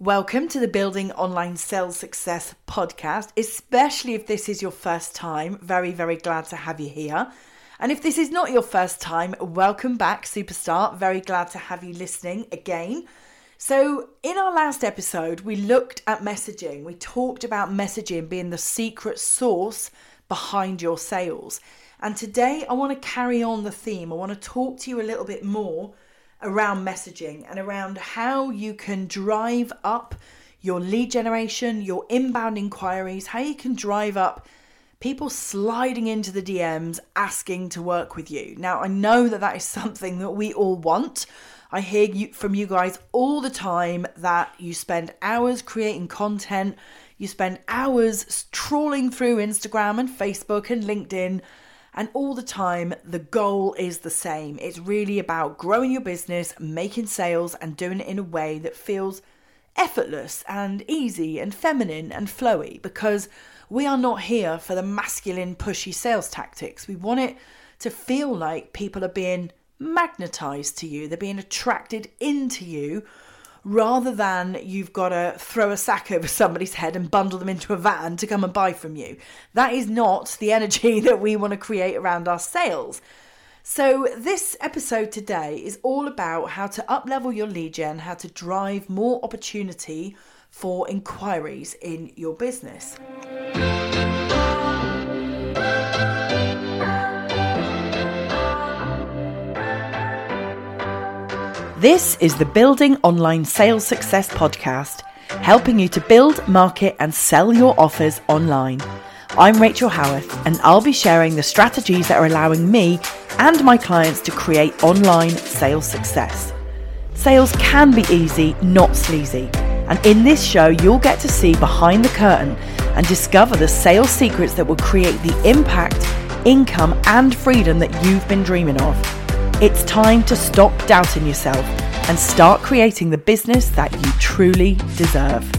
Welcome to the Building Online Sales Success podcast, especially if this is your first time. Very, very glad to have you here. And if this is not your first time, welcome back, superstar. Very glad to have you listening again. So, in our last episode, we looked at messaging. We talked about messaging being the secret sauce behind your sales. And today, I want to carry on the theme. I want to talk to you a little bit more around messaging and around how you can drive up your lead generation, your inbound inquiries, how you can drive up people sliding into the DMs asking to work with you. Now, I know that that is something that we all want. I hear you, from you guys all the time that you spend hours creating content, you spend hours trawling through Instagram and Facebook and LinkedIn and all the time, the goal is the same. It's really about growing your business, making sales, and doing it in a way that feels effortless and easy and feminine and flowy because we are not here for the masculine, pushy sales tactics. We want it to feel like people are being magnetized to you, they're being attracted into you rather than you've got to throw a sack over somebody's head and bundle them into a van to come and buy from you. That is not the energy that we want to create around our sales. So, this episode today is all about how to uplevel your lead gen, how to drive more opportunity for inquiries in your business. This is the Building Online Sales Success podcast, helping you to build, market, and sell your offers online. I'm Rachel Howarth, and I'll be sharing the strategies that are allowing me and my clients to create online sales success. Sales can be easy, not sleazy. And in this show, you'll get to see behind the curtain and discover the sales secrets that will create the impact, income, and freedom that you've been dreaming of. It's time to stop doubting yourself and start creating the business that you truly deserve.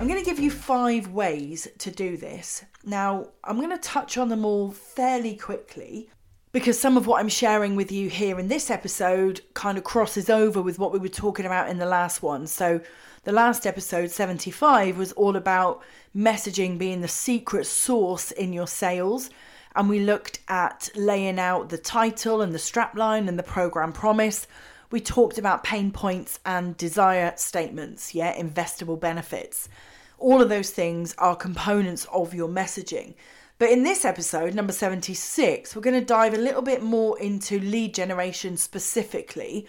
I'm going to give you five ways to do this. Now, I'm going to touch on them all fairly quickly because some of what I'm sharing with you here in this episode kind of crosses over with what we were talking about in the last one. So, the last episode, 75, was all about messaging being the secret sauce in your sales. And we looked at laying out the title and the strapline and the program promise. We talked about pain points and desire statements, yeah, investable benefits. All of those things are components of your messaging. But in this episode, number 76, we're going to dive a little bit more into lead generation specifically.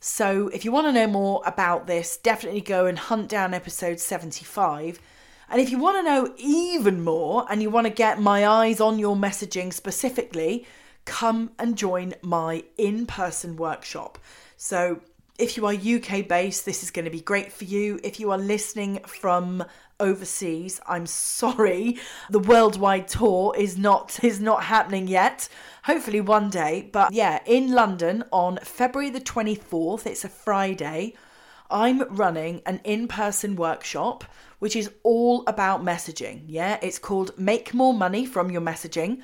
So if you want to know more about this, definitely go and hunt down episode 75. And if you want to know even more and you want to get my eyes on your messaging specifically, come and join my in person workshop. So if you are UK based, this is going to be great for you. If you are listening from overseas. I'm sorry. The worldwide tour is not is not happening yet. Hopefully one day, but yeah, in London on February the 24th, it's a Friday. I'm running an in-person workshop which is all about messaging. Yeah, it's called Make More Money from Your Messaging.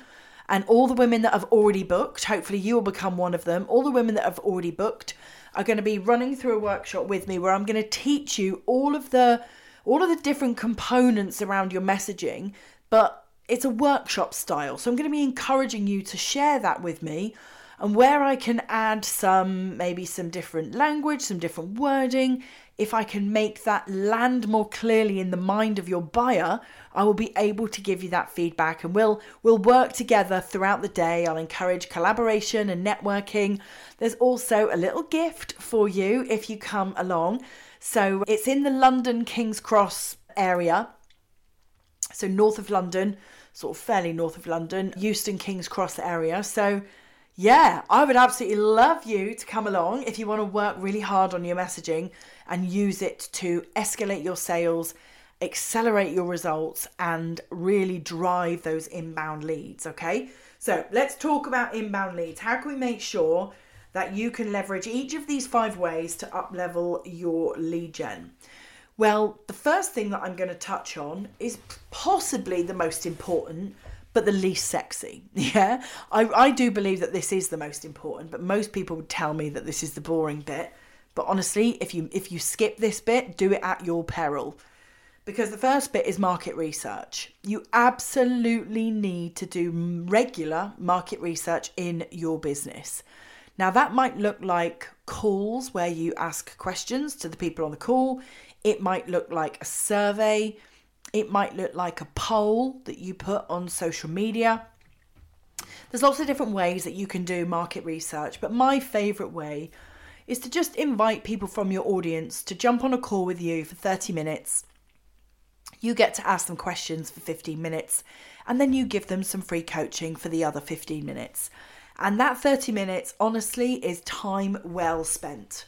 And all the women that have already booked, hopefully you will become one of them. All the women that have already booked are going to be running through a workshop with me where I'm going to teach you all of the all of the different components around your messaging, but it's a workshop style. So I'm going to be encouraging you to share that with me and where I can add some, maybe some different language, some different wording. If I can make that land more clearly in the mind of your buyer, I will be able to give you that feedback and we'll we'll work together throughout the day. I'll encourage collaboration and networking. There's also a little gift for you if you come along. So it's in the London King's Cross area. So north of London, sort of fairly north of London, Euston King's Cross area. So yeah, I would absolutely love you to come along if you want to work really hard on your messaging and use it to escalate your sales, accelerate your results, and really drive those inbound leads. Okay, so let's talk about inbound leads. How can we make sure that you can leverage each of these five ways to up level your lead gen. Well, the first thing that I'm going to touch on is possibly the most important, but the least sexy. Yeah, I, I do believe that this is the most important, but most people would tell me that this is the boring bit. But honestly, if you if you skip this bit, do it at your peril. Because the first bit is market research. You absolutely need to do regular market research in your business. Now, that might look like calls where you ask questions to the people on the call. It might look like a survey. It might look like a poll that you put on social media. There's lots of different ways that you can do market research, but my favourite way is to just invite people from your audience to jump on a call with you for 30 minutes. You get to ask them questions for 15 minutes, and then you give them some free coaching for the other 15 minutes. And that 30 minutes, honestly, is time well spent.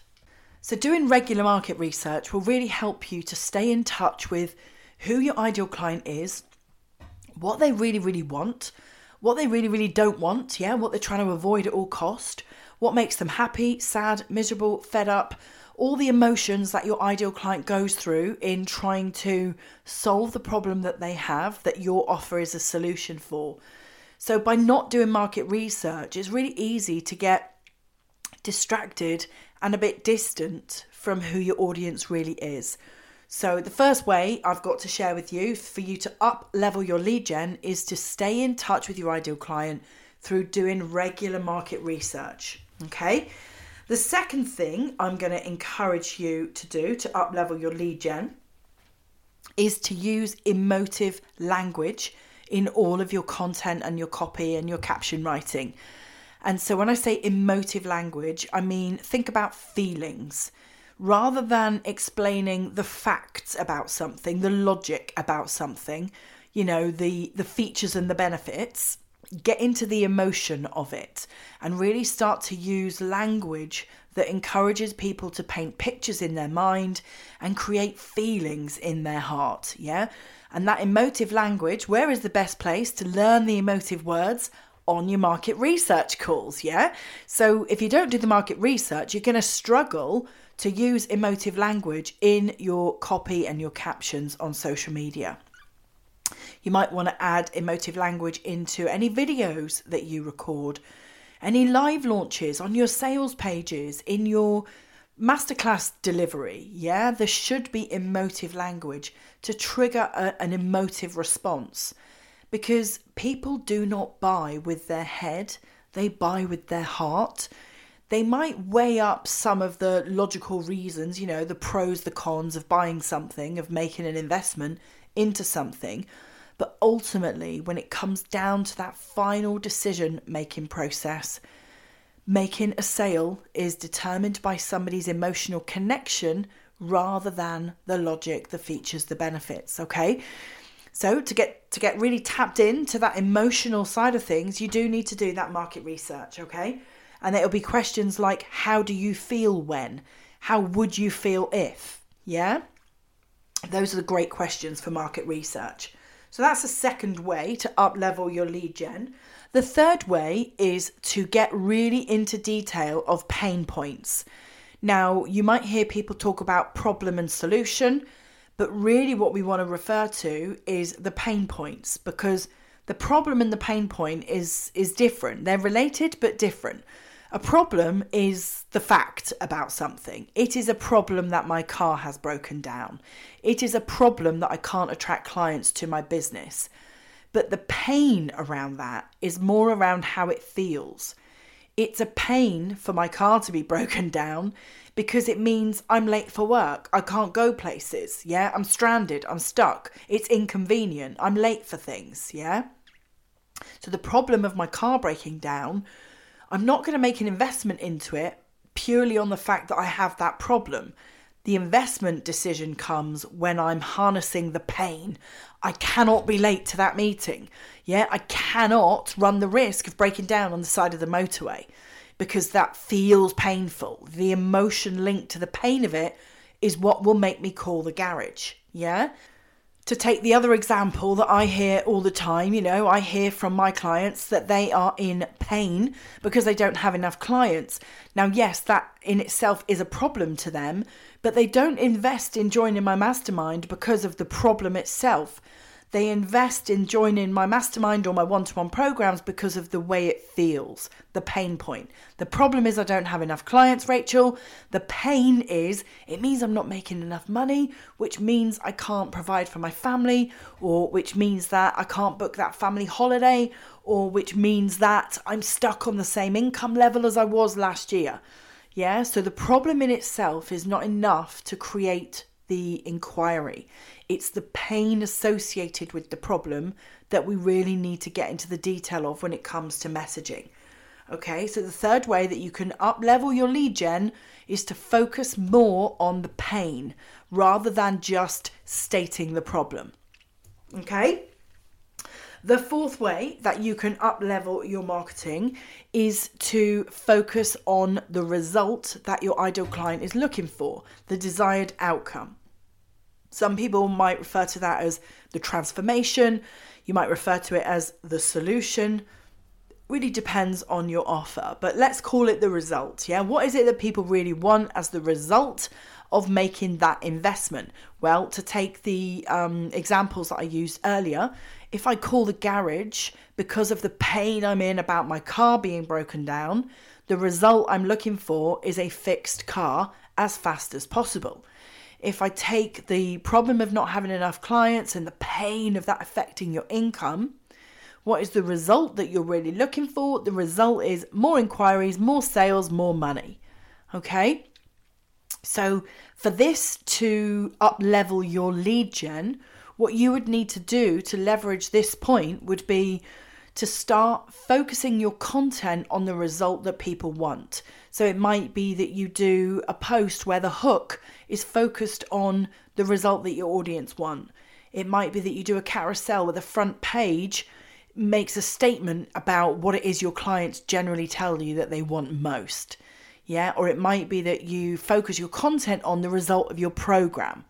So, doing regular market research will really help you to stay in touch with who your ideal client is, what they really, really want, what they really, really don't want, yeah, what they're trying to avoid at all cost, what makes them happy, sad, miserable, fed up, all the emotions that your ideal client goes through in trying to solve the problem that they have that your offer is a solution for. So, by not doing market research, it's really easy to get distracted and a bit distant from who your audience really is. So, the first way I've got to share with you for you to up level your lead gen is to stay in touch with your ideal client through doing regular market research. Okay. The second thing I'm going to encourage you to do to up level your lead gen is to use emotive language in all of your content and your copy and your caption writing. And so when I say emotive language, I mean think about feelings. Rather than explaining the facts about something, the logic about something, you know, the the features and the benefits, get into the emotion of it and really start to use language that encourages people to paint pictures in their mind and create feelings in their heart. Yeah. And that emotive language, where is the best place to learn the emotive words? On your market research calls, yeah? So if you don't do the market research, you're going to struggle to use emotive language in your copy and your captions on social media. You might want to add emotive language into any videos that you record, any live launches on your sales pages, in your masterclass delivery. Yeah, there should be emotive language to trigger a, an emotive response because people do not buy with their head, they buy with their heart. They might weigh up some of the logical reasons, you know, the pros, the cons of buying something, of making an investment into something but ultimately, when it comes down to that final decision making process, making a sale is determined by somebody's emotional connection rather than the logic, the features, the benefits, okay? So to get to get really tapped into that emotional side of things, you do need to do that market research, okay? And it'll be questions like how do you feel when? How would you feel if? Yeah? Those are the great questions for market research. So that's the second way to up level your lead gen. The third way is to get really into detail of pain points. Now, you might hear people talk about problem and solution, but really what we want to refer to is the pain points because the problem and the pain point is is different. They're related but different. A problem is the fact about something. It is a problem that my car has broken down. It is a problem that I can't attract clients to my business. But the pain around that is more around how it feels. It's a pain for my car to be broken down because it means I'm late for work. I can't go places. Yeah, I'm stranded. I'm stuck. It's inconvenient. I'm late for things. Yeah. So the problem of my car breaking down I'm not going to make an investment into it purely on the fact that I have that problem. The investment decision comes when I'm harnessing the pain. I cannot be late to that meeting. Yeah, I cannot run the risk of breaking down on the side of the motorway because that feels painful. The emotion linked to the pain of it is what will make me call the garage. Yeah. To take the other example that I hear all the time, you know, I hear from my clients that they are in pain because they don't have enough clients. Now, yes, that in itself is a problem to them, but they don't invest in joining my mastermind because of the problem itself. They invest in joining my mastermind or my one to one programs because of the way it feels, the pain point. The problem is I don't have enough clients, Rachel. The pain is it means I'm not making enough money, which means I can't provide for my family, or which means that I can't book that family holiday, or which means that I'm stuck on the same income level as I was last year. Yeah, so the problem in itself is not enough to create the inquiry. It's the pain associated with the problem that we really need to get into the detail of when it comes to messaging. Okay, so the third way that you can up level your lead gen is to focus more on the pain rather than just stating the problem. Okay, the fourth way that you can up level your marketing is to focus on the result that your ideal client is looking for, the desired outcome. Some people might refer to that as the transformation, you might refer to it as the solution. Really depends on your offer, but let's call it the result. Yeah, what is it that people really want as the result of making that investment? Well, to take the um, examples that I used earlier, if I call the garage because of the pain I'm in about my car being broken down, the result I'm looking for is a fixed car as fast as possible if I take the problem of not having enough clients and the pain of that affecting your income, what is the result that you're really looking for? The result is more inquiries, more sales, more money. Okay? So, for this to up level your lead gen, what you would need to do to leverage this point would be to start focusing your content on the result that people want. So it might be that you do a post where the hook is focused on the result that your audience want. It might be that you do a carousel where the front page makes a statement about what it is your clients generally tell you that they want most. Yeah, or it might be that you focus your content on the result of your program.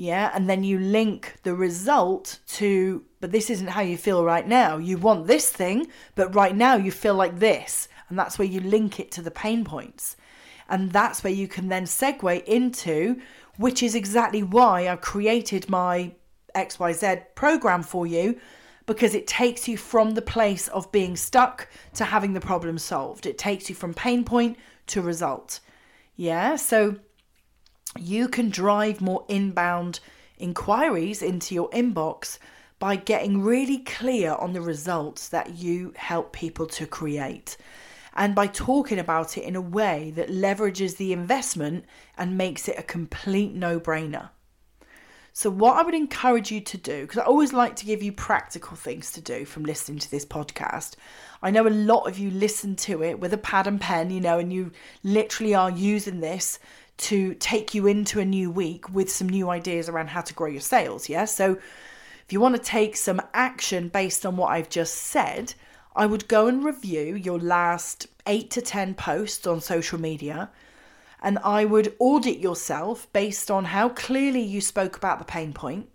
Yeah, and then you link the result to, but this isn't how you feel right now. You want this thing, but right now you feel like this. And that's where you link it to the pain points. And that's where you can then segue into, which is exactly why I've created my XYZ program for you, because it takes you from the place of being stuck to having the problem solved. It takes you from pain point to result. Yeah, so you can drive more inbound inquiries into your inbox by getting really clear on the results that you help people to create and by talking about it in a way that leverages the investment and makes it a complete no brainer. So, what I would encourage you to do, because I always like to give you practical things to do from listening to this podcast. I know a lot of you listen to it with a pad and pen, you know, and you literally are using this to take you into a new week with some new ideas around how to grow your sales. Yeah. So, if you want to take some action based on what I've just said, I would go and review your last eight to 10 posts on social media and I would audit yourself based on how clearly you spoke about the pain point,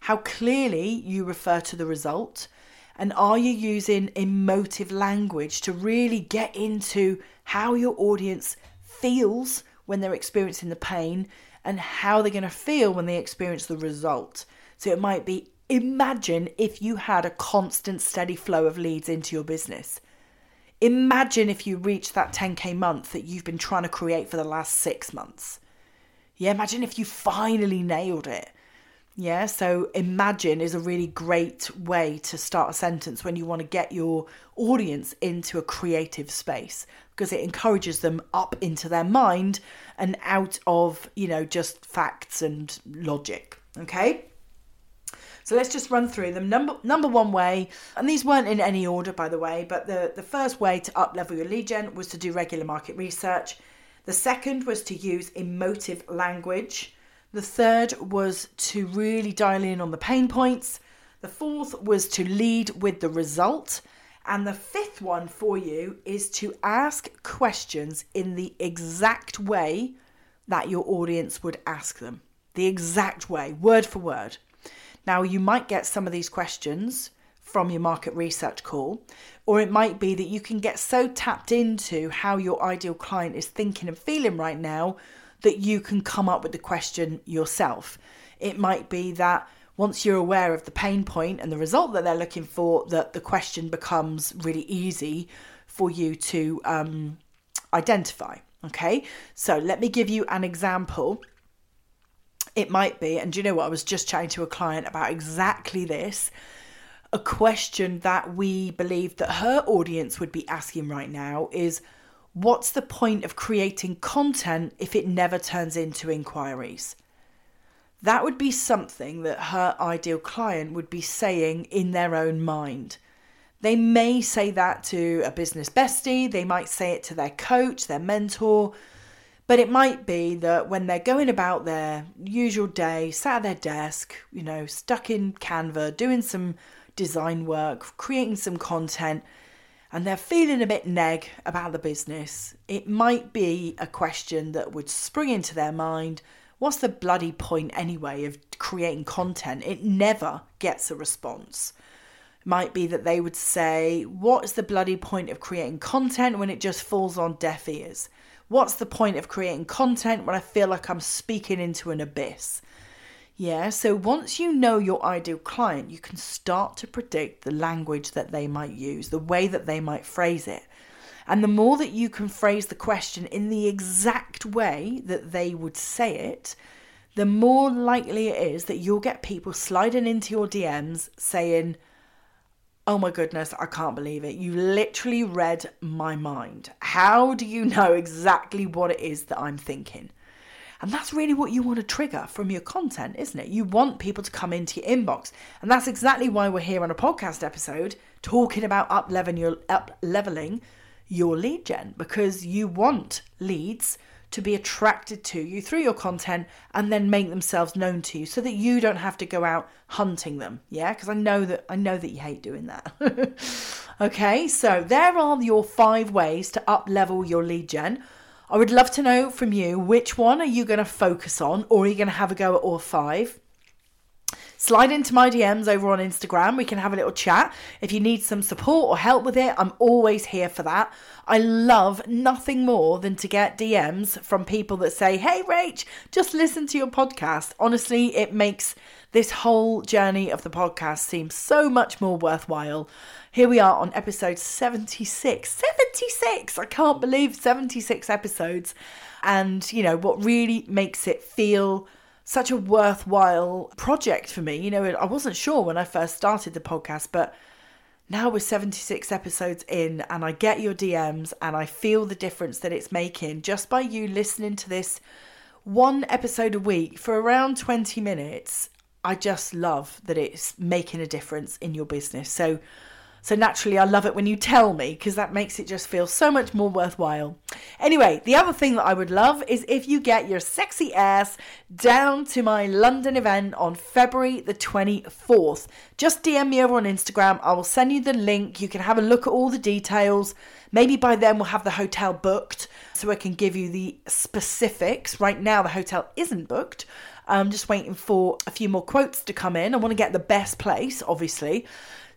how clearly you refer to the result, and are you using emotive language to really get into how your audience feels when they're experiencing the pain and how they're going to feel when they experience the result. So it might be Imagine if you had a constant, steady flow of leads into your business. Imagine if you reached that 10k month that you've been trying to create for the last six months. Yeah, imagine if you finally nailed it. Yeah, so imagine is a really great way to start a sentence when you want to get your audience into a creative space because it encourages them up into their mind and out of, you know, just facts and logic. Okay? So let's just run through them. Number number one way, and these weren't in any order by the way, but the, the first way to up level your lead gen was to do regular market research. The second was to use emotive language. The third was to really dial in on the pain points. The fourth was to lead with the result. And the fifth one for you is to ask questions in the exact way that your audience would ask them. The exact way, word for word. Now, you might get some of these questions from your market research call, or it might be that you can get so tapped into how your ideal client is thinking and feeling right now that you can come up with the question yourself. It might be that once you're aware of the pain point and the result that they're looking for, that the question becomes really easy for you to um, identify. Okay, so let me give you an example. It might be, and do you know what? I was just chatting to a client about exactly this. A question that we believe that her audience would be asking right now is what's the point of creating content if it never turns into inquiries? That would be something that her ideal client would be saying in their own mind. They may say that to a business bestie, they might say it to their coach, their mentor, but it might be that when they're going about their usual day, sat at their desk, you know, stuck in Canva, doing some design work, creating some content, and they're feeling a bit neg about the business, it might be a question that would spring into their mind. What's the bloody point anyway of creating content? It never gets a response It might be that they would say, What's the bloody point of creating content when it just falls on deaf ears? What's the point of creating content when I feel like I'm speaking into an abyss? Yeah, so once you know your ideal client, you can start to predict the language that they might use, the way that they might phrase it. And the more that you can phrase the question in the exact way that they would say it, the more likely it is that you'll get people sliding into your DMs saying, Oh my goodness, I can't believe it. You literally read my mind. How do you know exactly what it is that I'm thinking? And that's really what you want to trigger from your content, isn't it? You want people to come into your inbox. And that's exactly why we're here on a podcast episode talking about up leveling your lead gen because you want leads to be attracted to you through your content and then make themselves known to you so that you don't have to go out hunting them yeah because i know that i know that you hate doing that okay so there are your five ways to up level your lead gen i would love to know from you which one are you going to focus on or are you going to have a go at all five slide into my DMs over on Instagram. We can have a little chat. If you need some support or help with it, I'm always here for that. I love nothing more than to get DMs from people that say, Hey, Rach, just listen to your podcast. Honestly, it makes this whole journey of the podcast seem so much more worthwhile. Here we are on episode 76. 76! I can't believe 76 episodes. And, you know, what really makes it feel such a worthwhile project for me. You know, I wasn't sure when I first started the podcast, but now we're 76 episodes in and I get your DMs and I feel the difference that it's making just by you listening to this one episode a week for around 20 minutes. I just love that it's making a difference in your business. So so naturally, I love it when you tell me because that makes it just feel so much more worthwhile. Anyway, the other thing that I would love is if you get your sexy ass down to my London event on February the 24th. Just DM me over on Instagram. I will send you the link. You can have a look at all the details. Maybe by then we'll have the hotel booked so I can give you the specifics. Right now, the hotel isn't booked. I'm just waiting for a few more quotes to come in. I want to get the best place, obviously.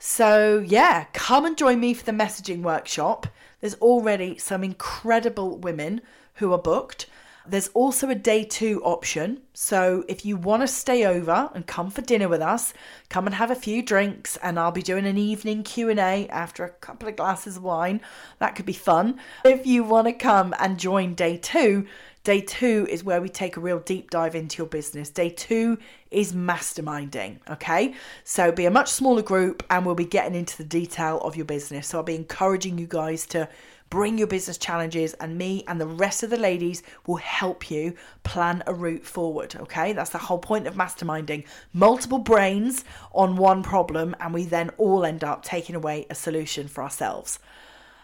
So, yeah, come and join me for the messaging workshop. There's already some incredible women who are booked. There's also a day two option. So if you want to stay over and come for dinner with us, come and have a few drinks and I'll be doing an evening Q&A after a couple of glasses of wine. That could be fun. If you want to come and join day two, Day two is where we take a real deep dive into your business. Day two is masterminding, okay? So be a much smaller group and we'll be getting into the detail of your business. So I'll be encouraging you guys to bring your business challenges and me and the rest of the ladies will help you plan a route forward, okay? That's the whole point of masterminding. Multiple brains on one problem and we then all end up taking away a solution for ourselves.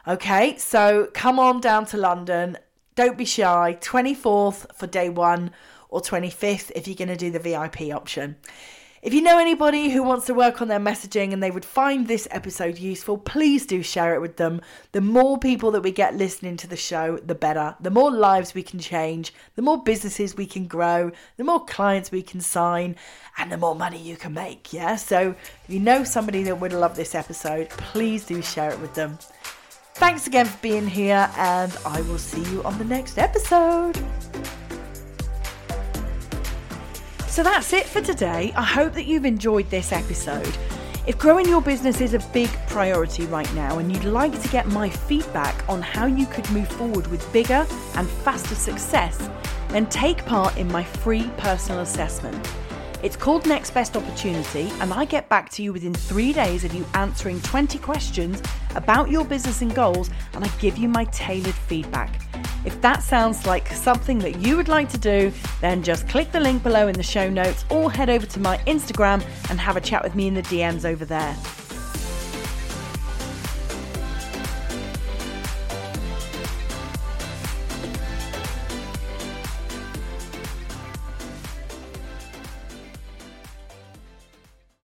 Okay, so come on down to London don't be shy. 24th for day one or 25th if you're going to do the VIP option. If you know anybody who wants to work on their messaging and they would find this episode useful, please do share it with them. The more people that we get listening to the show, the better. The more lives we can change, the more businesses we can grow, the more clients we can sign, and the more money you can make. Yeah. So if you know somebody that would love this episode, please do share it with them. Thanks again for being here, and I will see you on the next episode. So that's it for today. I hope that you've enjoyed this episode. If growing your business is a big priority right now and you'd like to get my feedback on how you could move forward with bigger and faster success, then take part in my free personal assessment. It's called Next Best Opportunity, and I get back to you within three days of you answering 20 questions about your business and goals, and I give you my tailored feedback. If that sounds like something that you would like to do, then just click the link below in the show notes or head over to my Instagram and have a chat with me in the DMs over there.